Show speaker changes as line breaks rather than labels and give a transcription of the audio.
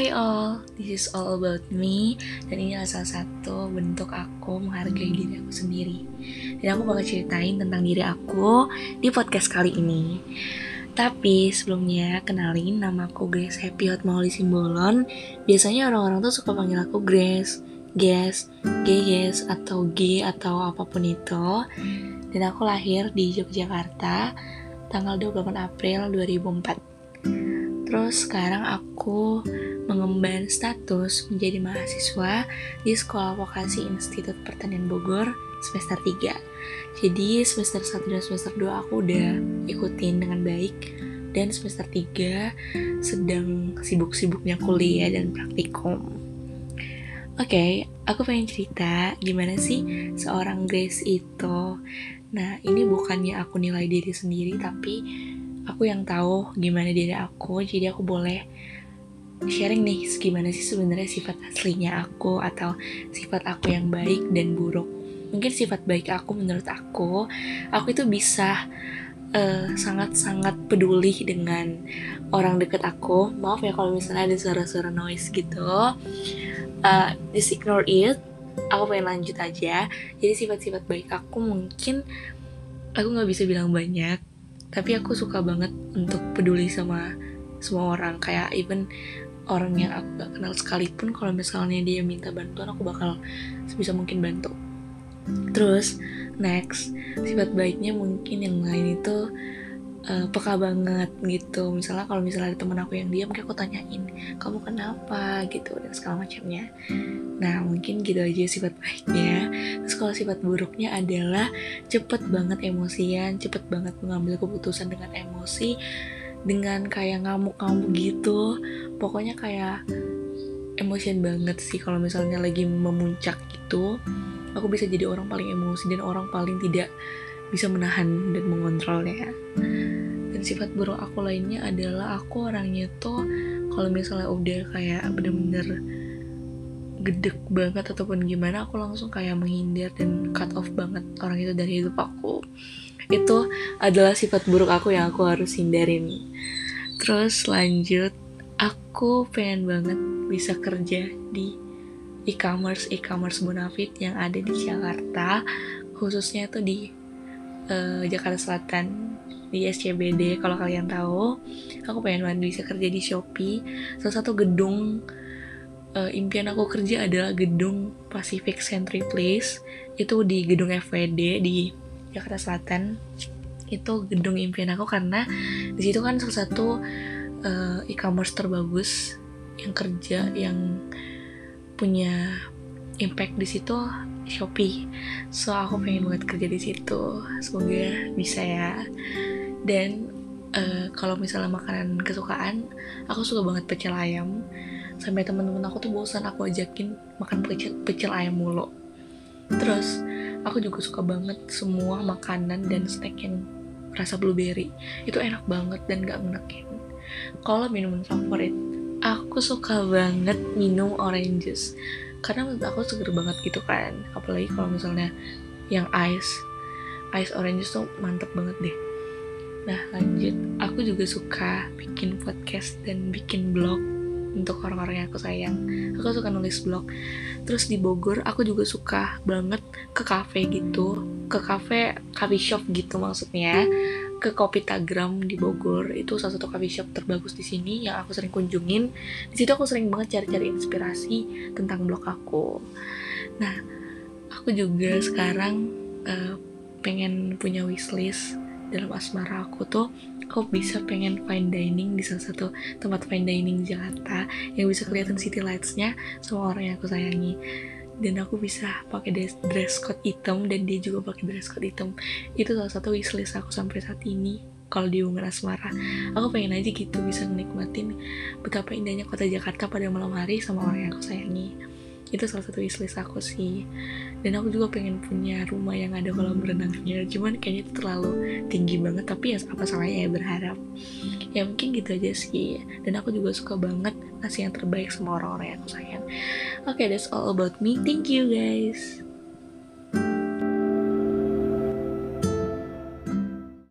Hi all, this is all about me Dan ini adalah salah satu bentuk aku menghargai diri aku sendiri. Dan aku bakal ceritain tentang diri aku di podcast kali ini. Tapi sebelumnya kenalin nama aku Grace Happy Hotmaholi Simbolon. Biasanya orang-orang tuh suka panggil aku Grace Ges, Geges, atau G atau apa pun itu. Dan aku lahir di Yogyakarta tanggal 28 April 2004 Terus sekarang aku mengemban status menjadi mahasiswa di Sekolah Vokasi Institut Pertanian Bogor semester 3. Jadi semester 1 dan semester 2 aku udah ikutin dengan baik dan semester 3 sedang sibuk-sibuknya kuliah dan praktikum. Oke, okay, aku pengen cerita gimana sih seorang Grace itu. Nah, ini bukannya aku nilai diri sendiri, tapi aku yang tahu gimana diri aku jadi aku boleh sharing nih gimana sih sebenarnya sifat aslinya aku atau sifat aku yang baik dan buruk? Mungkin sifat baik aku menurut aku aku itu bisa sangat sangat-sangat peduli dengan orang deket aku. Maaf ya kalau misalnya ada suara-suara noise gitu. Uh, just ignore it aku pengen lanjut aja. Jadi sifat-sifat baik aku mungkin aku nggak bisa bilang banyak tapi aku suka banget untuk peduli sama semua orang. Kayak even orang yang aku gak kenal sekalipun kalau misalnya dia minta bantuan aku bakal sebisa mungkin bantu. Terus next sifat baiknya mungkin yang lain itu uh, peka banget gitu. Misalnya kalau misalnya ada temen aku yang diam kayak aku tanyain kamu kenapa? gitu dan segala macamnya. Nah mungkin gitu aja sifat baiknya. Terus kalau sifat buruknya adalah cepet banget emosian cepet banget mengambil keputusan dengan emosi dengan kayak ngamuk-ngamuk gitu pokoknya kayak emosian banget sih kalau misalnya lagi memuncak gitu. Aku bisa jadi orang paling emosi dan orang paling tidak bisa menahan dan mengontrolnya. Dan sifat buruk aku lainnya adalah aku orangnya tuh kalau misalnya udah kayak bener-bener gedek banget ataupun gimana aku langsung kayak menghindar dan cut off banget orang itu dari hidup aku. Itu adalah sifat buruk aku yang aku harus hindarin. Terus lanjut aku pengen banget bisa kerja di e-commerce e-commerce Bonafit yang ada di Jakarta. Khususnya itu di uh, Jakarta Selatan di SCBD kalau kalian tahu. Aku pengen banget bisa kerja di Shopee salah satu gedung uh, impian aku kerja adalah gedung Pacific Century Place itu di gedung FWD di Jakarta Selatan itu gedung impian aku karena di situ kan salah satu uh, e-commerce terbagus yang kerja yang punya impact di situ Shopee. So aku pengen banget kerja di situ. Semoga bisa ya. Dan uh, kalau misalnya makanan kesukaan, aku suka banget pecel ayam. Sampai temen-temen aku tuh bosan aku ajakin makan pecel, pecel ayam mulu. Terus aku juga suka banget semua makanan dan snack yang rasa blueberry. Itu enak banget dan gak menekin. Kalau minuman favorit, aku suka banget minum orange juice karena menurut aku seger banget gitu kan apalagi kalau misalnya yang ice ice orange tuh mantep banget deh nah lanjut aku juga suka bikin podcast dan bikin blog untuk orang-orang yang aku sayang. Aku suka nulis blog. Terus di Bogor aku juga suka banget ke cafe gitu. Ke cafe coffee shop gitu maksudnya. Ke Kopi Tagram di Bogor. Itu salah satu coffee shop terbagus di sini yang aku sering kunjungin. Di situ aku sering banget cari-cari inspirasi tentang blog aku. Nah aku juga sekarang uh, pengen punya wishlist dalam asmara aku tuh aku bisa pengen fine dining di salah satu tempat fine dining Jakarta yang bisa kelihatan city lights-nya sama orang yang aku sayangi. Dan aku bisa pakai dress code hitam dan dia juga pakai dress code hitam. Itu salah satu wishlist aku sampai saat ini kalau di Ungar Asmara aku pengen aja gitu bisa menikmatin betapa indahnya kota Jakarta pada malam hari sama orang yang aku sayangi itu salah satu wishlist aku sih. Dan aku juga pengen punya rumah yang ada kolam berenangnya cuman kayaknya itu terlalu tinggi banget tapi ya apa salahnya ya berharap. Ya mungkin gitu aja sih. Dan aku juga suka banget ngasih yang terbaik sama orang-orang yang aku sayang. Oke okay, that's all about me. Thank you guys